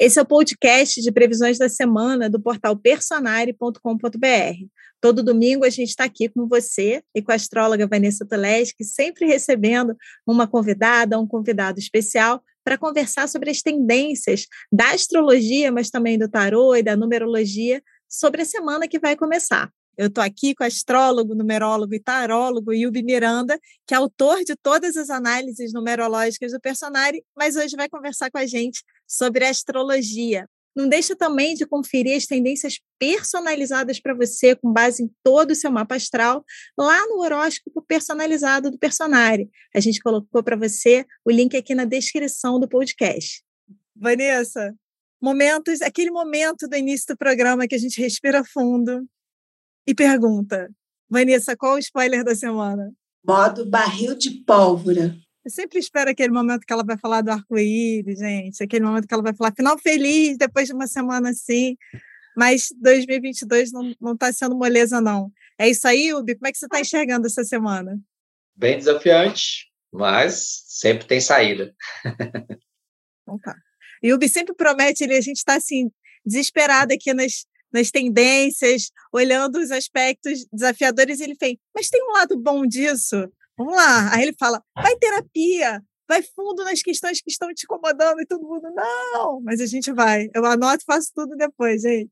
Esse é o podcast de previsões da semana do portal personare.com.br. Todo domingo a gente está aqui com você e com a astróloga Vanessa Toleski, sempre recebendo uma convidada, um convidado especial para conversar sobre as tendências da astrologia, mas também do tarô e da numerologia sobre a semana que vai começar. Eu estou aqui com astrólogo, numerólogo e tarólogo Yubi Miranda, que é autor de todas as análises numerológicas do personagem, mas hoje vai conversar com a gente sobre astrologia. Não deixa também de conferir as tendências personalizadas para você, com base em todo o seu mapa astral, lá no horóscopo personalizado do personagem. A gente colocou para você o link aqui na descrição do podcast. Vanessa, momentos, aquele momento do início do programa que a gente respira fundo, e pergunta: Vanessa, qual o spoiler da semana? Modo barril de pólvora. Eu sempre espero aquele momento que ela vai falar do arco-íris, gente. Aquele momento que ela vai falar final feliz depois de uma semana assim. Mas 2022 não está sendo moleza, não. É isso aí, Ubi? Como é que você está enxergando essa semana? Bem desafiante, mas sempre tem saída. Então tá. E o Ubi sempre promete, ele, a gente está assim, desesperado aqui nas, nas tendências, olhando os aspectos desafiadores, ele fez, mas tem um lado bom disso? Vamos lá. Aí ele fala, vai terapia, vai fundo nas questões que estão te incomodando, e todo mundo, não, mas a gente vai. Eu anoto e faço tudo depois, gente.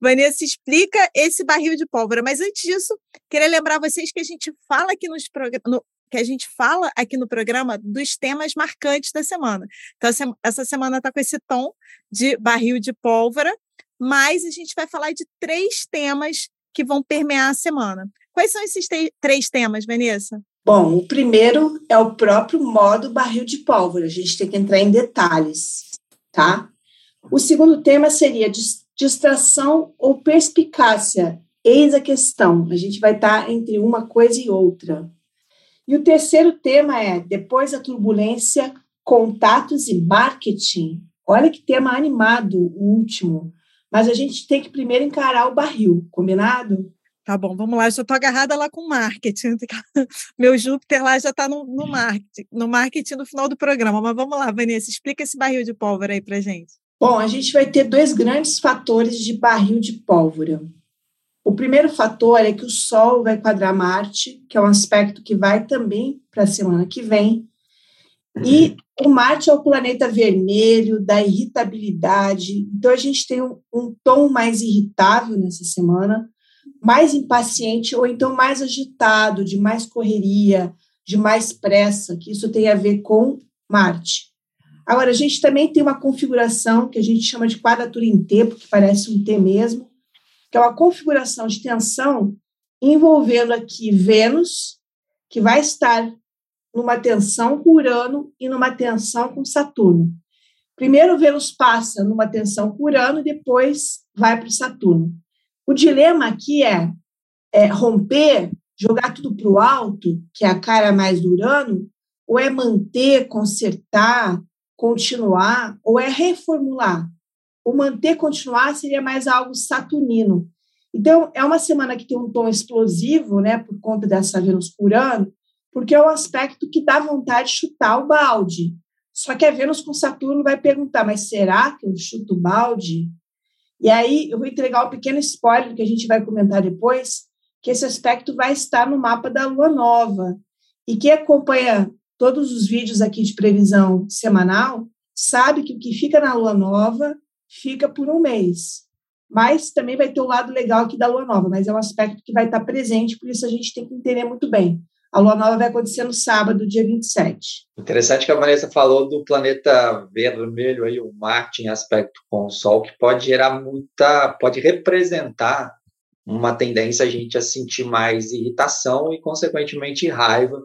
Vanessa explica esse barril de pólvora, mas antes disso, queria lembrar vocês que a gente fala aqui nos no, que a gente fala aqui no programa dos temas marcantes da semana. Então, essa semana está com esse tom de barril de pólvora, mas a gente vai falar de três temas que vão permear a semana. Quais são esses três temas, Vanessa? Bom, o primeiro é o próprio modo barril de pólvora. A gente tem que entrar em detalhes, tá? O segundo tema seria distração ou perspicácia. Eis a questão. A gente vai estar entre uma coisa e outra. E o terceiro tema é, depois da turbulência, contatos e marketing. Olha que tema animado, o último. Mas a gente tem que primeiro encarar o barril, combinado? Tá bom, vamos lá. Eu já estou agarrada lá com marketing. Meu Júpiter lá já está no, no, marketing, no marketing no final do programa. Mas vamos lá, Vanessa, explica esse barril de pólvora aí para gente. Bom, a gente vai ter dois grandes fatores de barril de pólvora. O primeiro fator é que o Sol vai quadrar Marte, que é um aspecto que vai também para a semana que vem, e o Marte é o planeta vermelho, da irritabilidade. Então, a gente tem um, um, tom mais irritável nessa semana, mais impaciente, ou então mais agitado, de mais correria, de mais pressa, que isso tem a ver com Marte. Agora, a gente também tem uma configuração que a gente chama de quadratura em T, porque parece um T mesmo, que é uma configuração de tensão envolvendo aqui Vênus, que vai estar numa tensão com Urano e numa tensão com Saturno. Primeiro, Vênus passa numa tensão com Urano e depois vai para o Saturno. O dilema aqui é, é romper, jogar tudo para o alto, que é a cara mais do Urano, ou é manter, consertar, continuar, ou é reformular. O manter, continuar seria mais algo saturnino. Então, é uma semana que tem um tom explosivo, né, por conta dessa Vênus Urano, porque é um aspecto que dá vontade de chutar o balde. Só que a Vênus com Saturno vai perguntar, mas será que eu chuto o balde? E aí eu vou entregar um pequeno spoiler que a gente vai comentar depois, que esse aspecto vai estar no mapa da Lua Nova. E quem acompanha todos os vídeos aqui de previsão semanal sabe que o que fica na Lua Nova fica por um mês. Mas também vai ter o lado legal aqui da Lua Nova, mas é um aspecto que vai estar presente, por isso a gente tem que entender muito bem. A lua nova vai acontecer no sábado, dia 27. Interessante que a Vanessa falou do planeta vermelho aí, o Marte em aspecto com o Sol, que pode gerar muita, pode representar uma tendência a gente a sentir mais irritação e, consequentemente, raiva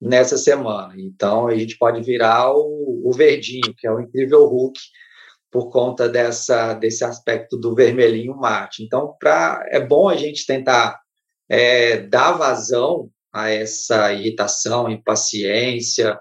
nessa semana. Então, a gente pode virar o, o verdinho, que é o incrível Hulk, por conta dessa, desse aspecto do vermelhinho Marte. Então, pra, é bom a gente tentar é, dar vazão a essa irritação, impaciência,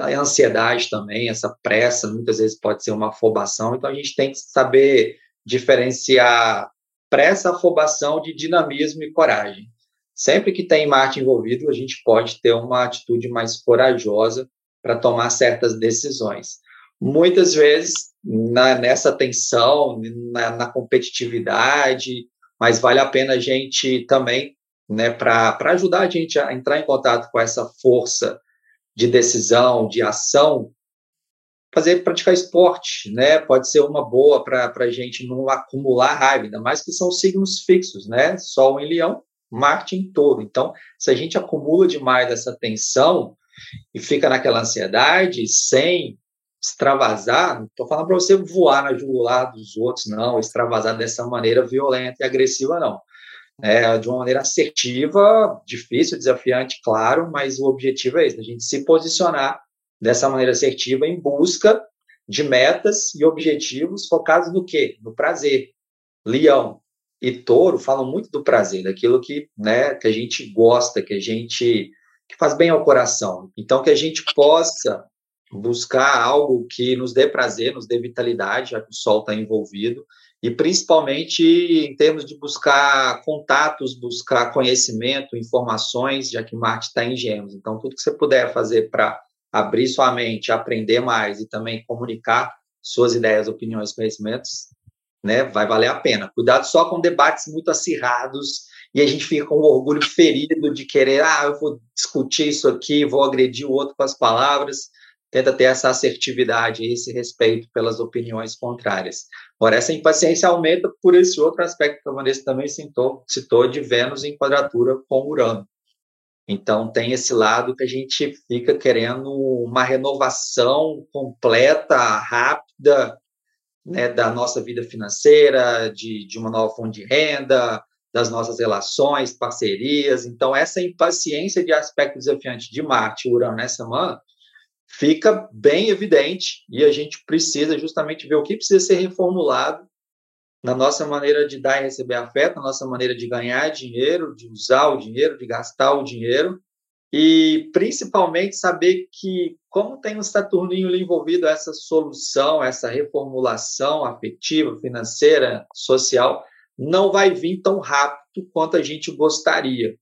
a ansiedade também, essa pressa, muitas vezes pode ser uma afobação, então a gente tem que saber diferenciar pressa, afobação de dinamismo e coragem. Sempre que tem Marte envolvido, a gente pode ter uma atitude mais corajosa para tomar certas decisões. muitas vezes na, nessa tensão, na, na, competitividade, mas vale a pena a gente também, né, para ajudar a gente a entrar em contato com essa força de decisão, de ação, fazer praticar esporte, né? Pode ser uma boa para a gente não acumular raiva, ainda mais que são signos fixos, né? Sol em Leão, Marte em Touro. Então, se a gente acumula demais essa tensão e fica naquela ansiedade sem extravasar, não estou falando para você voar na jugular dos outros, não, extravasar dessa maneira violenta e agressiva, não. É, de uma maneira assertiva, difícil, desafiante, claro, mas o objetivo é esse, a gente se posicionar dessa maneira assertiva em busca de metas e objetivos focados no quê? No prazer. Leão e Touro falam muito do prazer, daquilo que, né, que a gente gosta, que a gente que faz bem ao coração. Então que a gente possa buscar algo que nos dê prazer, nos dê vitalidade, já que o sol está envolvido, e principalmente em termos de buscar contatos, buscar conhecimento, informações, já que Marte está em Gêmeos. Então, tudo que você puder fazer para abrir sua mente, aprender mais e também comunicar suas ideias, opiniões, conhecimentos, né, vai valer a pena. Cuidado só com debates muito acirrados e a gente fica com o orgulho ferido de querer, ah, eu vou discutir isso aqui, vou agredir o outro com as palavras. Tenta ter essa assertividade e esse respeito pelas opiniões contrárias. Ora, essa impaciência aumenta por esse outro aspecto que a Vanessa também citou, citou de Vênus em quadratura com Urano. Então, tem esse lado que a gente fica querendo uma renovação completa, rápida, né, da nossa vida financeira, de, de uma nova fonte de renda, das nossas relações, parcerias. Então, essa impaciência de aspecto desafiante de Marte e Urano nessa semana fica bem evidente e a gente precisa justamente ver o que precisa ser reformulado na nossa maneira de dar e receber afeto, na nossa maneira de ganhar dinheiro, de usar o dinheiro, de gastar o dinheiro, e principalmente saber que, como tem um Saturninho ali envolvido, essa solução, essa reformulação afetiva, financeira, social, não vai vir tão rápido quanto a gente gostaria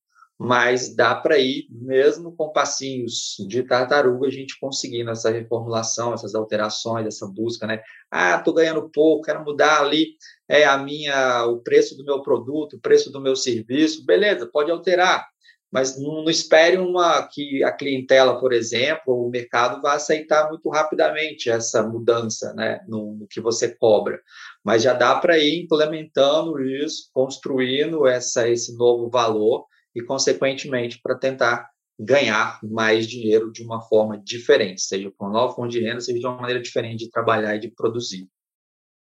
mas dá para ir, mesmo com passinhos de tartaruga, a gente conseguindo essa reformulação, essas alterações, essa busca, né? Ah, estou ganhando pouco, quero mudar ali é, a minha, o preço do meu produto, o preço do meu serviço, beleza, pode alterar, mas não, não espere uma que a clientela, por exemplo, o mercado vai aceitar muito rapidamente essa mudança, né, no, no que você cobra. Mas já dá para ir implementando isso, construindo essa, esse novo valor e, consequentemente, para tentar ganhar mais dinheiro de uma forma diferente, seja com uma nova fonte de renda, seja de uma maneira diferente de trabalhar e de produzir.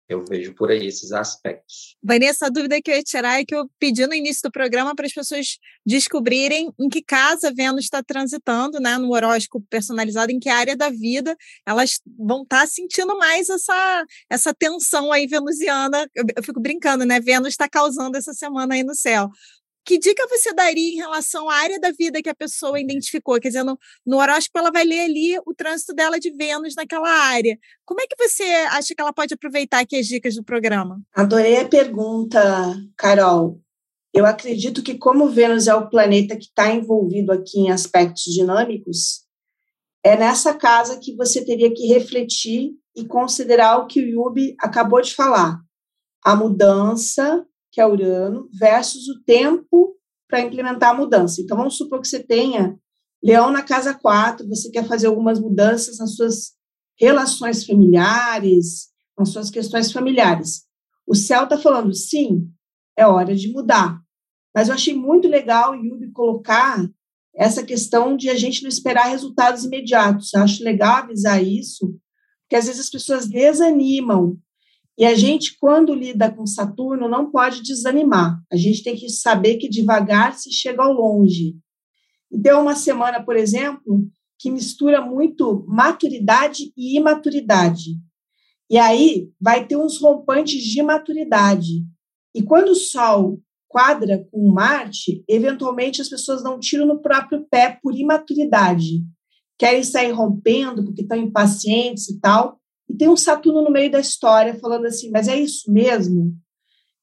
Eu vejo por aí esses aspectos. Vanessa, a dúvida que eu ia tirar é que eu pedi no início do programa para as pessoas descobrirem em que casa Vênus está transitando, né, no horóscopo personalizado, em que área da vida elas vão estar tá sentindo mais essa, essa tensão aí venusiana. Eu, eu fico brincando, né? Vênus está causando essa semana aí no céu que dica você daria em relação à área da vida que a pessoa identificou? Quer dizer, no, no horóscopo ela vai ler ali o trânsito dela de Vênus naquela área. Como é que você acha que ela pode aproveitar aqui as dicas do programa? Adorei a pergunta, Carol. Eu acredito que como Vênus é o planeta que está envolvido aqui em aspectos dinâmicos, é nessa casa que você teria que refletir e considerar o que o Yubi acabou de falar. A mudança que é Urano, versus o tempo para implementar a mudança. Então, vamos supor que você tenha Leão na casa 4, você quer fazer algumas mudanças nas suas relações familiares, nas suas questões familiares. O céu está falando, sim, é hora de mudar. Mas eu achei muito legal o Yubi colocar essa questão de a gente não esperar resultados imediatos. Eu acho legal avisar isso, porque às vezes as pessoas desanimam e a gente, quando lida com Saturno, não pode desanimar. A gente tem que saber que devagar se chega ao longe. Então, uma semana, por exemplo, que mistura muito maturidade e imaturidade. E aí vai ter uns rompantes de maturidade. E quando o Sol quadra com Marte, eventualmente as pessoas dão um tiro no próprio pé por imaturidade. Querem sair rompendo porque estão impacientes e tal. E tem um Saturno no meio da história falando assim, mas é isso mesmo?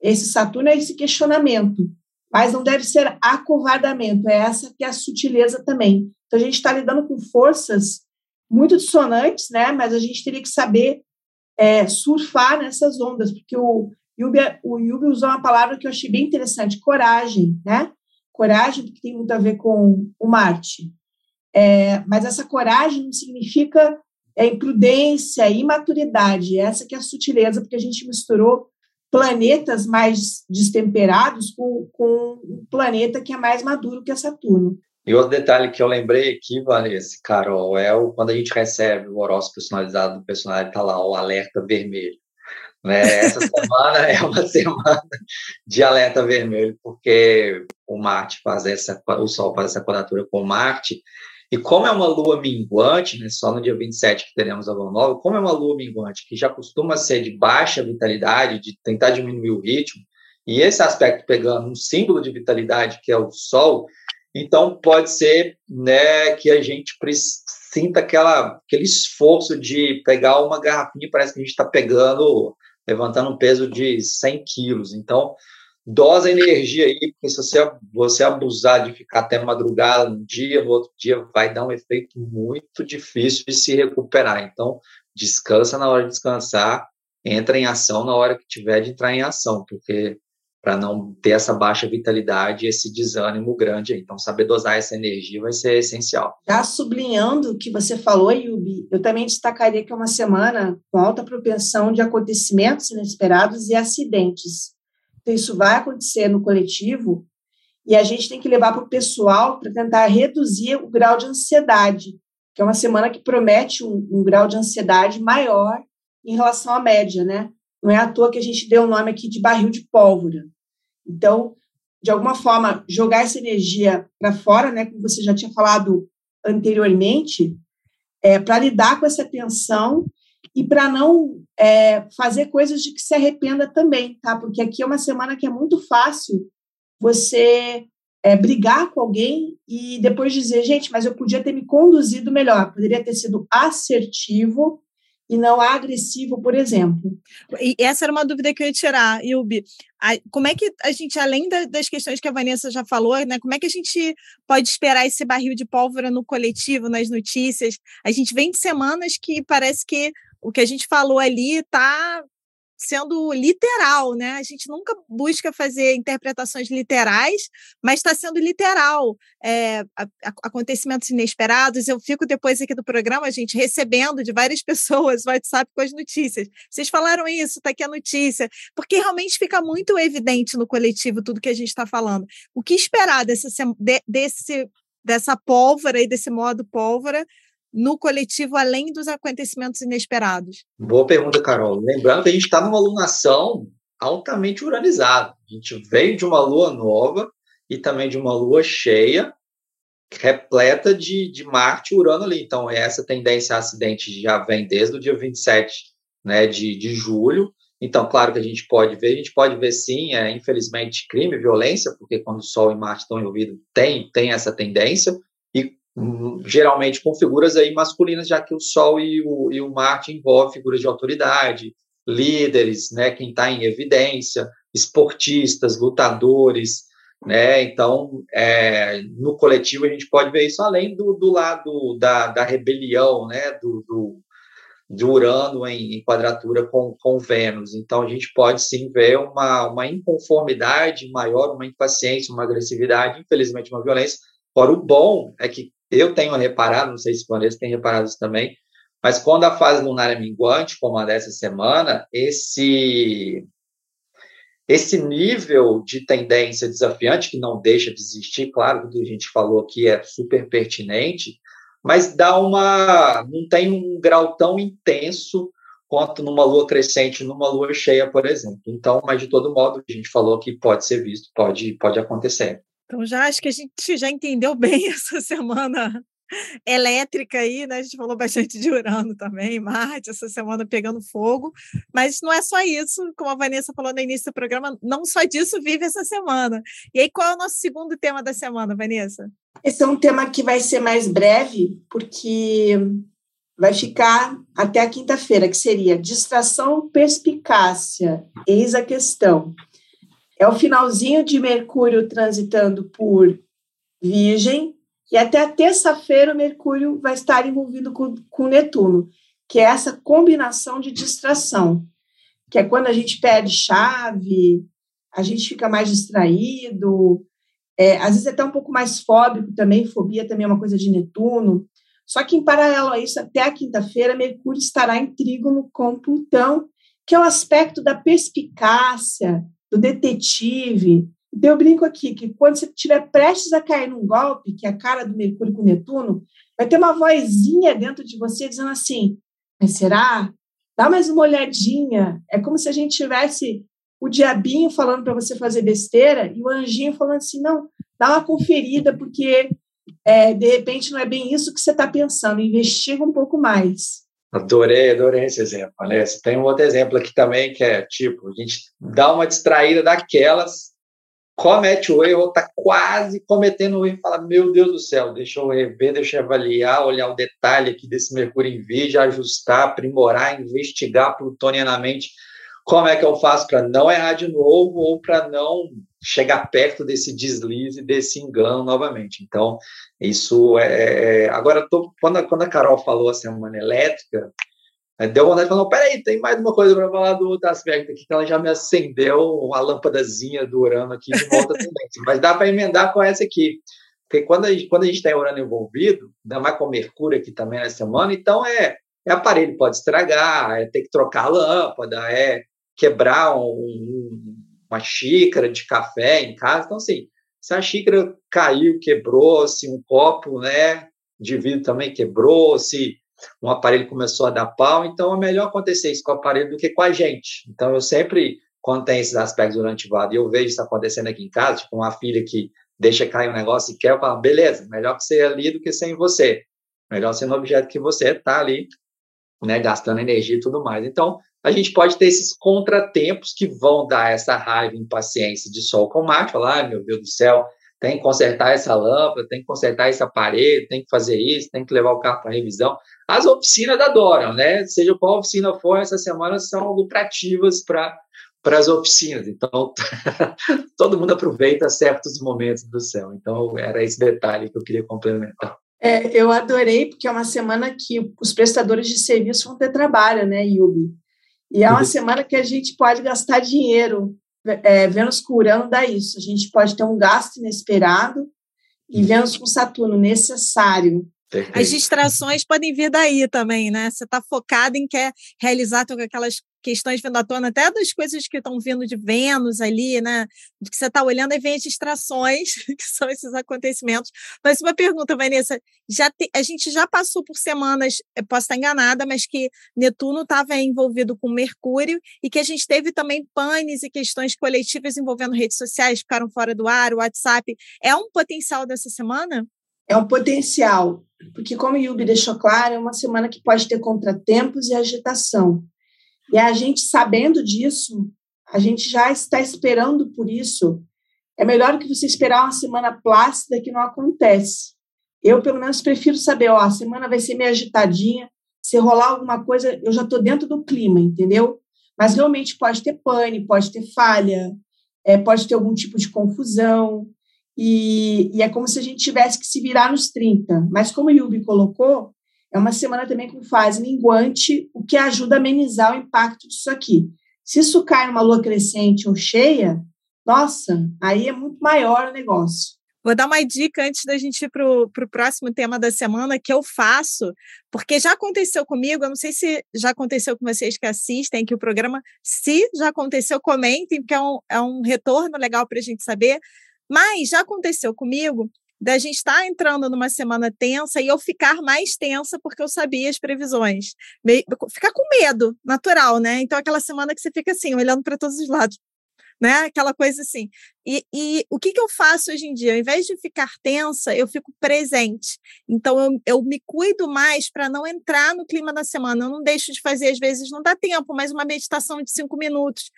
Esse Saturno é esse questionamento, mas não deve ser acovardamento, é essa que é a sutileza também. Então a gente está lidando com forças muito dissonantes, né? Mas a gente teria que saber é, surfar nessas ondas, porque o Yubi, o Yubi usou uma palavra que eu achei bem interessante, coragem, né? Coragem, porque tem muito a ver com o Marte. É, mas essa coragem não significa é, imprudência, imaturidade. Essa que é a sutileza, porque a gente misturou planetas mais destemperados com, com um planeta que é mais maduro que é Saturno. E outro detalhe que eu lembrei aqui, Vanessa, Carol, é o, quando a gente recebe o horóscopo personalizado do personagem, está lá o alerta vermelho. Né? Essa semana é uma semana de alerta vermelho, porque o Marte faz essa, o Sol faz essa quadratura com Marte, e como é uma lua minguante, né, só no dia 27 que teremos a lua nova, como é uma lua minguante que já costuma ser de baixa vitalidade, de tentar diminuir o ritmo, e esse aspecto pegando um símbolo de vitalidade que é o Sol, então, pode ser né, que a gente sinta aquela, aquele esforço de pegar uma garrafinha, parece que a gente está pegando, levantando um peso de 100 quilos. Então, dosa energia aí, porque se você, você abusar de ficar até madrugada no dia, no outro dia, vai dar um efeito muito difícil de se recuperar. Então, descansa na hora de descansar, entra em ação na hora que tiver de entrar em ação, porque para não ter essa baixa vitalidade, esse desânimo grande. Então, saber dosar essa energia vai ser essencial. Já sublinhando o que você falou, Yubi, eu também destacaria que é uma semana com alta propensão de acontecimentos inesperados e acidentes. Então, isso vai acontecer no coletivo e a gente tem que levar para o pessoal para tentar reduzir o grau de ansiedade, que é uma semana que promete um, um grau de ansiedade maior em relação à média, né? Não é à toa que a gente deu o nome aqui de barril de pólvora. Então, de alguma forma, jogar essa energia para fora, né, como você já tinha falado anteriormente, é, para lidar com essa tensão e para não é, fazer coisas de que se arrependa também, tá? Porque aqui é uma semana que é muito fácil você é, brigar com alguém e depois dizer, gente, mas eu podia ter me conduzido melhor, poderia ter sido assertivo e não agressivo, por exemplo. E essa era uma dúvida que eu ia tirar, Ilbi. Como é que a gente, além das questões que a Vanessa já falou, né, como é que a gente pode esperar esse barril de pólvora no coletivo, nas notícias? A gente vem de semanas que parece que o que a gente falou ali está sendo literal, né? A gente nunca busca fazer interpretações literais, mas está sendo literal. É, a, a, acontecimentos inesperados. Eu fico depois aqui do programa, gente, recebendo de várias pessoas WhatsApp com as notícias. Vocês falaram isso, está aqui a notícia, porque realmente fica muito evidente no coletivo tudo que a gente está falando. O que esperar desse, desse, dessa pólvora e desse modo pólvora no coletivo, além dos acontecimentos inesperados? Boa pergunta, Carol. Lembrando que a gente está numa lunação altamente uranizada. A gente veio de uma lua nova e também de uma lua cheia, repleta de, de Marte e Urano ali. Então, essa tendência a acidente já vem desde o dia 27 né, de, de julho. Então, claro que a gente pode ver, a gente pode ver sim, é, infelizmente, crime, violência, porque quando o Sol e Marte estão envolvidos, tem, tem essa tendência, geralmente com figuras aí masculinas, já que o Sol e o, e o Marte envolvem figuras de autoridade, líderes, né, quem está em evidência, esportistas, lutadores, né, então é, no coletivo a gente pode ver isso além do, do lado da, da rebelião, né, do, do de Urano em, em, quadratura com, com Vênus. Então, a gente pode sim ver uma, uma inconformidade maior, uma impaciência, uma agressividade, infelizmente, uma violência. Ora, o bom é que eu tenho reparado, não sei se o Vanessa tem reparado isso também, mas quando a fase lunar é minguante, como a dessa semana, esse esse nível de tendência desafiante, que não deixa de existir, claro, que a gente falou aqui é super pertinente, mas dá uma. não tem um grau tão intenso quanto numa lua crescente, numa lua cheia, por exemplo. Então, mas de todo modo, a gente falou que pode ser visto, pode, pode acontecer. Então, já acho que a gente já entendeu bem essa semana elétrica aí, né? A gente falou bastante de Urano também, Marte, essa semana pegando fogo, mas não é só isso, como a Vanessa falou no início do programa, não só disso vive essa semana. E aí, qual é o nosso segundo tema da semana, Vanessa? Esse é um tema que vai ser mais breve, porque vai ficar até a quinta-feira, que seria distração perspicácia, eis a questão. É o finalzinho de Mercúrio transitando por Virgem E até a terça-feira o Mercúrio vai estar envolvido com, com Netuno, que é essa combinação de distração, que é quando a gente perde chave, a gente fica mais distraído, é, às vezes é até um pouco mais fóbico também, fobia também é uma coisa de Netuno. Só que, em paralelo a isso, até a quinta-feira, Mercúrio estará em trígono com Plutão, que é o aspecto da perspicácia, do detetive, então, eu brinco aqui que quando você estiver prestes a cair num golpe, que é a cara do Mercúrio com Netuno, vai ter uma vozinha dentro de você dizendo assim: mas será? Dá mais uma olhadinha. É como se a gente tivesse o diabinho falando para você fazer besteira e o anjinho falando assim: não, dá uma conferida, porque é, de repente não é bem isso que você está pensando, investiga um pouco mais. Adorei, adorei esse exemplo, Vanessa. Tem um outro exemplo aqui também que é tipo: a gente dá uma distraída daquelas comete o erro, está quase cometendo o erro, fala, meu Deus do céu, deixa eu rever, deixa eu avaliar, olhar o detalhe aqui desse Mercúrio em Virgem, ajustar, aprimorar, investigar plutonianamente como é que eu faço para não errar de novo ou para não chegar perto desse deslize, desse engano novamente. Então, isso é... é, é agora, tô, quando, a, quando a Carol falou a semana elétrica, Deu vontade de falar, peraí, tem mais uma coisa para falar do outro aspecto aqui, que ela já me acendeu a lâmpadazinha do Urano aqui de volta tendência. Mas dá para emendar com essa aqui. Porque quando a gente, quando a gente tem Urano envolvido, ainda mais com Mercúrio aqui também na semana, então é, é aparelho pode estragar, é ter que trocar a lâmpada, é quebrar um, uma xícara de café em casa. Então, assim, se a xícara caiu, quebrou, se um copo né, de vidro também quebrou, se um aparelho começou a dar pau, então é melhor acontecer isso com o aparelho do que com a gente. Então eu sempre, quando tem esses aspectos durante o e eu vejo isso acontecendo aqui em casa, tipo uma filha que deixa cair um negócio e quer, eu falo, beleza, melhor que você ali do que sem você. Melhor ser no objeto que você está ali, né, gastando energia e tudo mais. Então, a gente pode ter esses contratempos que vão dar essa raiva, impaciência de sol com Marte, falar, ah, meu Deus do céu, tem que consertar essa lâmpada, tem que consertar esse aparelho, tem que fazer isso, tem que levar o carro para revisão. As oficinas adoram, né? Seja qual oficina for, essa semana são lucrativas para para as oficinas. Então, todo mundo aproveita certos momentos do céu. Então, era esse detalhe que eu queria complementar. É, eu adorei, porque é uma semana que os prestadores de serviço vão ter trabalho, né, Yubi? E é uma uhum. semana que a gente pode gastar dinheiro. É, Vênus com Urano dá isso. A gente pode ter um gasto inesperado e uhum. Vênus com Saturno necessário. As distrações podem vir daí também, né? Você está focado em quer realizar todas aquelas questões vindo à tona, até das coisas que estão vindo de Vênus ali, né? De que você está olhando e vem as distrações, que são esses acontecimentos. Mas uma pergunta, Vanessa, já te, a gente já passou por semanas, posso estar enganada, mas que Netuno estava envolvido com Mercúrio e que a gente teve também panes e questões coletivas envolvendo redes sociais, ficaram fora do ar, o WhatsApp. É um potencial dessa semana? É um potencial, porque como o Yubi deixou claro, é uma semana que pode ter contratempos e agitação. E a gente, sabendo disso, a gente já está esperando por isso. É melhor que você esperar uma semana plácida que não acontece. Eu, pelo menos, prefiro saber, ó, a semana vai ser meio agitadinha, se rolar alguma coisa, eu já estou dentro do clima, entendeu? Mas realmente pode ter pane, pode ter falha, é, pode ter algum tipo de confusão, e, e, é como se a gente tivesse que se virar nos 30. Mas como o Yubi colocou, é uma semana também com fase minguante, o que ajuda a amenizar o impacto disso aqui. Se isso cai numa lua crescente ou cheia, nossa, aí é muito maior o negócio. Vou dar uma dica antes da gente ir para o próximo tema da semana que eu faço, porque já aconteceu comigo, eu não sei se já aconteceu com vocês que assistem aqui o programa, se já aconteceu, comentem, porque é um, é um retorno legal para a gente saber. Mas já aconteceu comigo da gente estar tá entrando numa semana tensa e eu ficar mais tensa porque eu sabia as previsões. Ficar com medo, natural, né? Então, aquela semana que você fica assim, olhando para todos os lados, né? Aquela coisa assim. E, e, o que, que eu faço hoje em dia? Ao invés de ficar tensa, eu fico presente. Então, eu, eu me cuido mais para não entrar no clima da semana. Eu não deixo de fazer, às vezes, não dá tempo, mas uma meditação de cinco minutos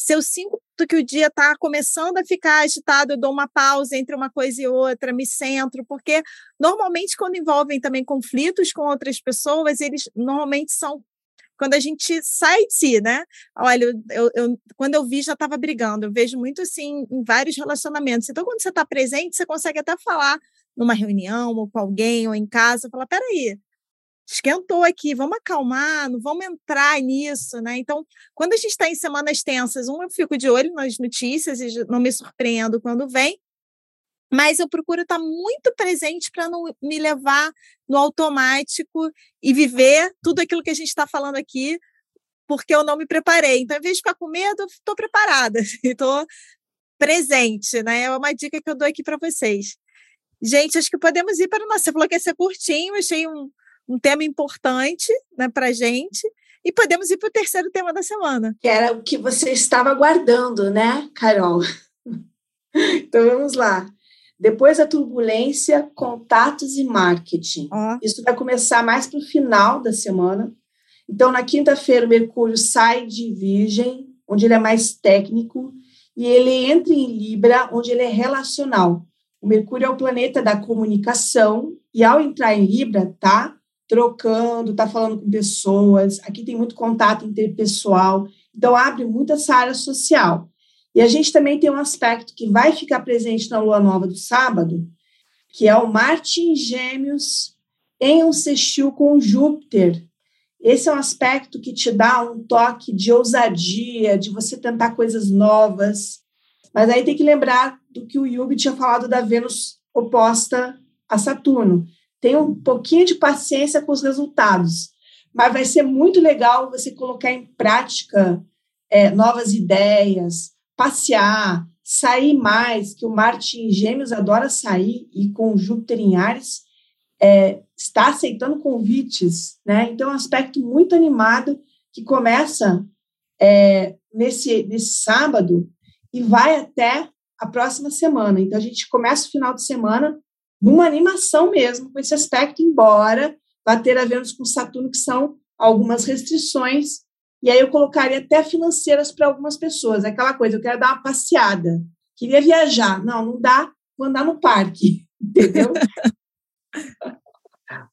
se eu sinto que o dia está começando a ficar agitado, eu dou uma pausa entre uma coisa e outra, me centro, porque normalmente quando envolvem também conflitos com outras pessoas, eles normalmente são quando a gente sai de si, né? Olha, eu, eu quando eu vi já estava brigando, eu vejo muito assim em vários relacionamentos. Então, quando você está presente, você consegue até falar numa reunião, ou com alguém, ou em casa, falar: peraí, esquentou aqui, vamos acalmar, não vamos entrar nisso, né? Então, quando a gente está em semanas tensas, um, eu fico de olho nas notícias e não me surpreendo quando vem, mas eu procuro estar tá muito presente para não me levar no automático e viver tudo aquilo que a gente está falando aqui, porque eu não me preparei. Então, em vez de ficar com medo, estou preparada, estou presente, né? É uma dica que eu dou aqui para vocês. Gente, acho que podemos ir para o nosso. Você falou que ia ser curtinho, achei um, um tema importante né, para a gente. E podemos ir para o terceiro tema da semana. Que era o que você estava aguardando, né, Carol? então vamos lá. Depois da turbulência, contatos e marketing. Oh. Isso vai começar mais para o final da semana. Então, na quinta-feira, o Mercúrio sai de Virgem, onde ele é mais técnico, e ele entra em Libra, onde ele é relacional. O Mercúrio é o planeta da comunicação, e ao entrar em Libra, tá trocando, tá falando com pessoas. Aqui tem muito contato interpessoal, então abre muito essa área social. E a gente também tem um aspecto que vai ficar presente na lua nova do sábado, que é o Marte em Gêmeos em um sextil com Júpiter. Esse é um aspecto que te dá um toque de ousadia, de você tentar coisas novas. Mas aí tem que lembrar do que o Yubi tinha falado da Vênus oposta a Saturno tenha um pouquinho de paciência com os resultados. Mas vai ser muito legal você colocar em prática é, novas ideias, passear, sair mais, que o Marte em Gêmeos adora sair e com Júpiter em Ares é, está aceitando convites, né? Então, é um aspecto muito animado que começa é, nesse, nesse sábado e vai até a próxima semana. Então, a gente começa o final de semana numa animação mesmo, com esse aspecto, embora vá ter a Vênus com Saturno, que são algumas restrições, e aí eu colocaria até financeiras para algumas pessoas, aquela coisa, eu quero dar uma passeada, queria viajar, não, não dá, vou andar no parque, entendeu?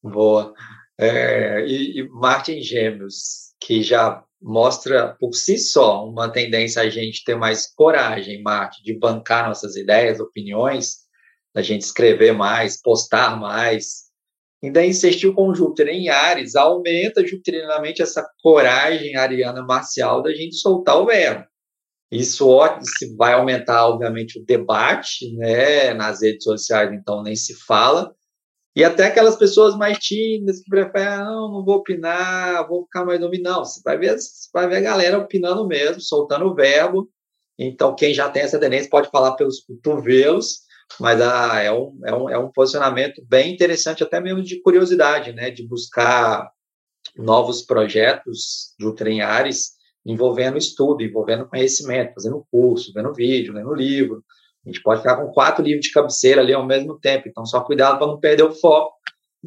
Boa. É, e, e Marte em Gêmeos, que já mostra por si só uma tendência a gente ter mais coragem, Marte, de bancar nossas ideias, opiniões, da gente escrever mais, postar mais. Ainda insistiu com Júpiter em Ares, aumenta jupiterianamente essa coragem ariana marcial da gente soltar o verbo. Isso vai aumentar, obviamente, o debate né, nas redes sociais, então nem se fala. E até aquelas pessoas mais tímidas que preferem, ah, não, não vou opinar, vou ficar mais dominando. Você vai ver, você vai ver a galera opinando mesmo, soltando o verbo. Então, quem já tem essa tendência pode falar pelos cotovelos mas ah, é, um, é, um, é um posicionamento bem interessante, até mesmo de curiosidade, né, de buscar novos projetos de Ultrenhares envolvendo estudo, envolvendo conhecimento, fazendo curso, vendo vídeo, lendo livro. A gente pode ficar com quatro livros de cabeceira ali ao mesmo tempo, então só cuidado para não perder o foco.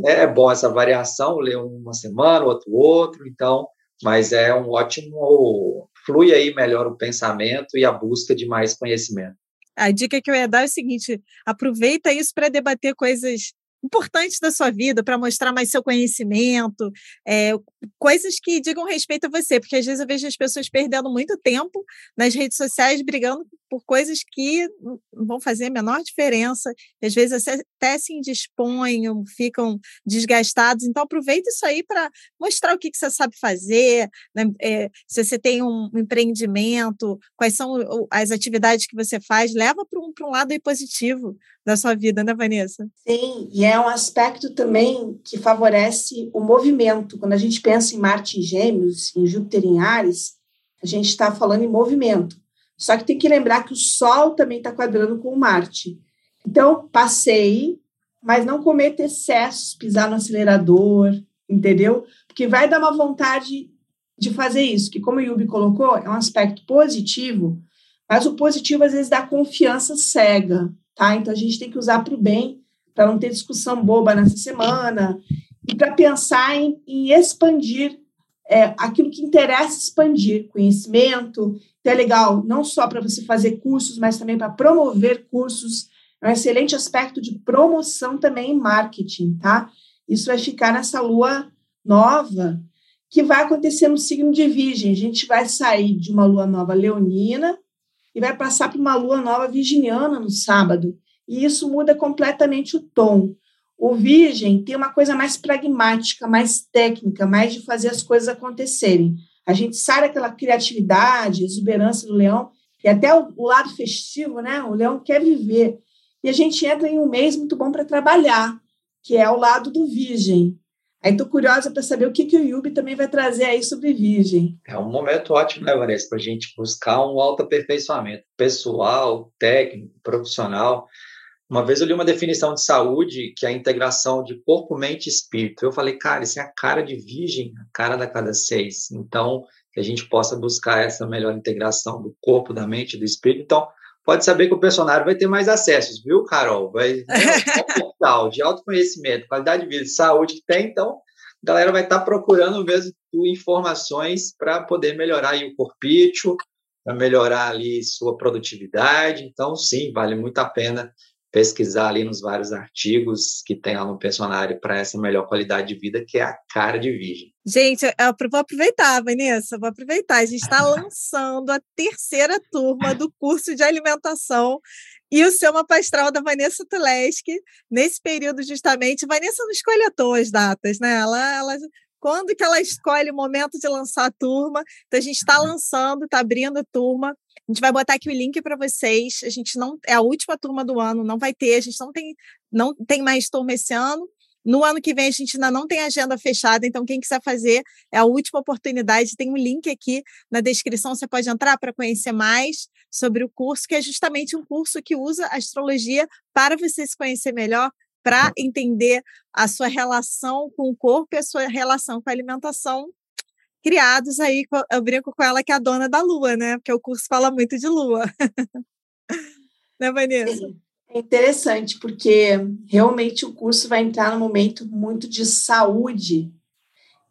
É bom essa variação, ler uma semana, outro outro, então, mas é um ótimo flui aí melhor o pensamento e a busca de mais conhecimento. A dica que eu ia dar é o seguinte: aproveita isso para debater coisas importantes da sua vida para mostrar mais seu conhecimento, é, coisas que digam respeito a você, porque às vezes eu vejo as pessoas perdendo muito tempo nas redes sociais brigando por coisas que não vão fazer a menor diferença, às vezes até se indispõem, ficam desgastados. Então, aproveita isso aí para mostrar o que, que você sabe fazer, né? é, se você tem um empreendimento, quais são as atividades que você faz, leva para um, um lado positivo da sua vida, né, Vanessa? Sim, e é um aspecto também que favorece o movimento. Quando a gente pensa em Marte em Gêmeos, em Júpiter em Ares, a gente está falando em movimento. Só que tem que lembrar que o Sol também está quadrando com o Marte. Então, passei, mas não cometa excessos, pisar no acelerador, entendeu? Porque vai dar uma vontade de fazer isso, que como o Yubi colocou, é um aspecto positivo, mas o positivo às vezes dá confiança cega, tá? Então a gente tem que usar para o bem, para não ter discussão boba nessa semana, e para pensar em, em expandir é, aquilo que interessa expandir, conhecimento. Então, é legal não só para você fazer cursos, mas também para promover cursos. É um excelente aspecto de promoção também em marketing, tá? Isso vai ficar nessa lua nova, que vai acontecer no signo de Virgem. A gente vai sair de uma lua nova leonina e vai passar para uma lua nova virginiana no sábado. E isso muda completamente o tom. O Virgem tem uma coisa mais pragmática, mais técnica, mais de fazer as coisas acontecerem. A gente sai daquela criatividade, exuberância do leão, e até o, o lado festivo, né? O leão quer viver. E a gente entra em um mês muito bom para trabalhar, que é o lado do Virgem. Aí estou curiosa para saber o que, que o Yubi também vai trazer aí sobre Virgem. É um momento ótimo, né, Vanessa, para a gente buscar um autoaperfeiçoamento pessoal, técnico, profissional. Uma vez eu li uma definição de saúde que é a integração de corpo, mente e espírito. Eu falei, cara, isso é a cara de virgem, a cara da cada seis. Então, que a gente possa buscar essa melhor integração do corpo, da mente e do espírito. Então, pode saber que o personagem vai ter mais acessos, viu, Carol? Vai um portal de autoconhecimento, qualidade de vida, de saúde que tem, então a galera vai estar procurando mesmo informações para poder melhorar o corpício, para melhorar ali sua produtividade. Então, sim, vale muito a pena pesquisar ali nos vários artigos que tem lá no personagem para essa melhor qualidade de vida, que é a cara de virgem. Gente, eu vou aproveitar, Vanessa, vou aproveitar. A gente está lançando a terceira turma do curso de alimentação e o seu mapa astral da Vanessa Tuleski, nesse período justamente. Vanessa não escolhe à toa as datas, né? Ela, ela quando que ela escolhe o momento de lançar a turma. Então, a gente está lançando, está abrindo a turma. A gente vai botar aqui o link para vocês. A gente não é a última turma do ano, não vai ter, a gente não tem, não tem mais turma esse ano. No ano que vem a gente ainda não tem agenda fechada, então quem quiser fazer é a última oportunidade. Tem um link aqui na descrição, você pode entrar para conhecer mais sobre o curso, que é justamente um curso que usa astrologia para você se conhecer melhor, para entender a sua relação com o corpo e a sua relação com a alimentação, criados aí, eu brinco com ela que é a dona da lua, né? Porque o curso fala muito de lua. né, Vanessa? É interessante, porque realmente o curso vai entrar num momento muito de saúde.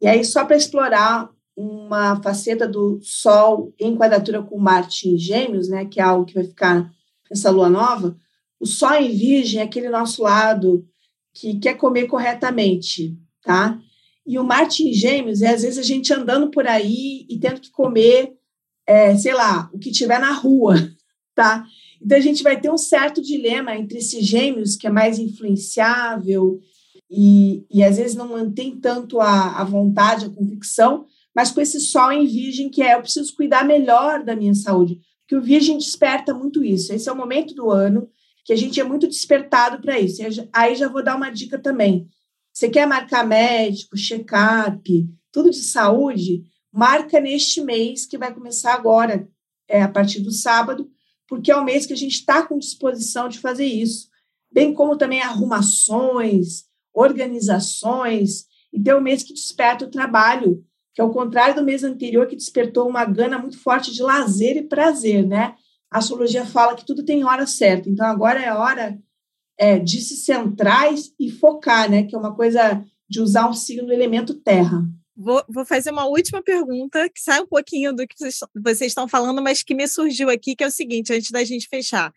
E aí, só para explorar uma faceta do Sol em quadratura com Marte em Gêmeos, né, que é algo que vai ficar nessa lua nova, o Sol em Virgem é aquele nosso lado que quer comer corretamente, tá? E o Marte em Gêmeos é às vezes a gente andando por aí e tendo que comer, é, sei lá, o que tiver na rua, tá? Então a gente vai ter um certo dilema entre esses gêmeos, que é mais influenciável e, e às vezes não mantém tanto a, a vontade, a convicção, mas com esse sol em virgem, que é eu preciso cuidar melhor da minha saúde, porque o virgem desperta muito isso. Esse é o momento do ano que a gente é muito despertado para isso. Aí já vou dar uma dica também. Você quer marcar médico, check-up, tudo de saúde? Marca neste mês, que vai começar agora, é, a partir do sábado, porque é o mês que a gente está com disposição de fazer isso. Bem como também arrumações, organizações. Então, é o mês que desperta o trabalho, que é o contrário do mês anterior, que despertou uma gana muito forte de lazer e prazer, né? A astrologia fala que tudo tem hora certa. Então, agora é hora é, de se centrar e focar, né? Que é uma coisa de usar um signo do elemento terra. Vou, vou, fazer uma última pergunta que sai um pouquinho do que vocês estão falando, mas que me surgiu aqui, que é o seguinte, antes da gente fechar.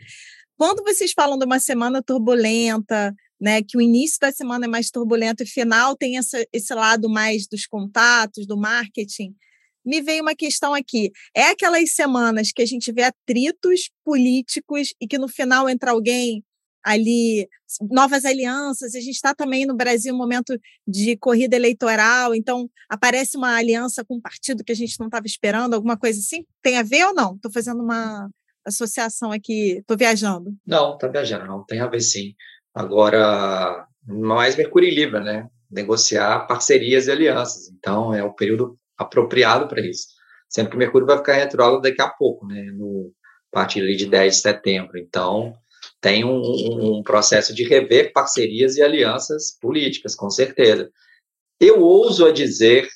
Quando vocês falam de uma semana turbulenta, né, que o início da semana é mais turbulento e final tem essa, esse lado mais dos contatos, do marketing, me veio uma questão aqui. É aquelas semanas que a gente vê atritos políticos e que no final entra alguém ali, novas alianças. A gente está também no Brasil um momento de corrida eleitoral, então aparece uma aliança com um partido que a gente não estava esperando, alguma coisa assim? Tem a ver ou não? Estou fazendo uma associação aqui, estou viajando. Não, está viajando, não, tem a ver sim. Agora, mais Mercúrio em Libra, né? Negociar parcerias e alianças. Então, é o período apropriado para isso. Sendo que Mercúrio vai ficar retrógrado daqui a pouco, né, no, a partir de 10 de setembro. Então, tem um, um, processo de rever parcerias e alianças políticas, com certeza. Eu ouso a dizer,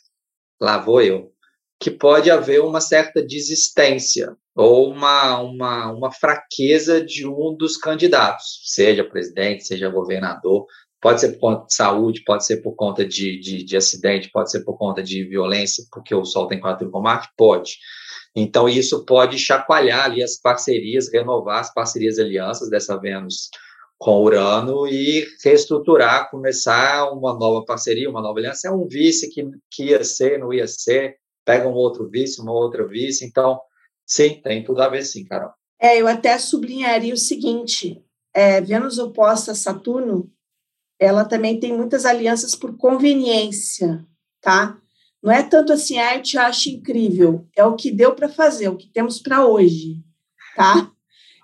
lá vou eu, que pode haver uma certa desistência ou uma, uma, uma fraqueza de um dos candidatos, seja presidente, seja governador, Pode ser por conta de saúde, pode ser por conta de, de, de acidente, pode ser por conta de violência, porque o Sol tem quatro com Marte? Pode. Então, isso pode chacoalhar ali as parcerias, renovar as parcerias e alianças dessa Vênus com Urano e reestruturar, começar uma nova parceria, uma nova aliança. É um vice que, que ia ser, não ia ser, pega um outro vice, uma outra vice. Então, sim, tem tudo a ver sim, Carol. É, eu até sublinharia o seguinte: é, Vênus oposta a Saturno, ela também tem muitas alianças por conveniência, tá? Não é tanto assim, ah, eu te acho incrível, é o que deu para fazer, o que temos para hoje, tá?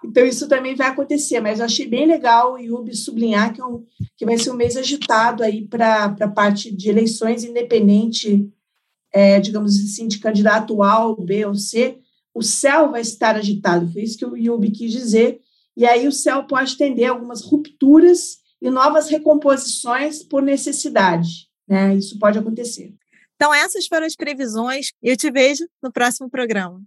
Então, isso também vai acontecer, mas eu achei bem legal o Yubi sublinhar que, é um, que vai ser um mês agitado aí para a parte de eleições independente, é, digamos assim, de candidato A ou B ou C, o céu vai estar agitado, foi isso que o Yubi quis dizer, e aí o céu pode tender algumas rupturas e novas recomposições por necessidade, né? Isso pode acontecer. Então, essas foram as previsões eu te vejo no próximo programa.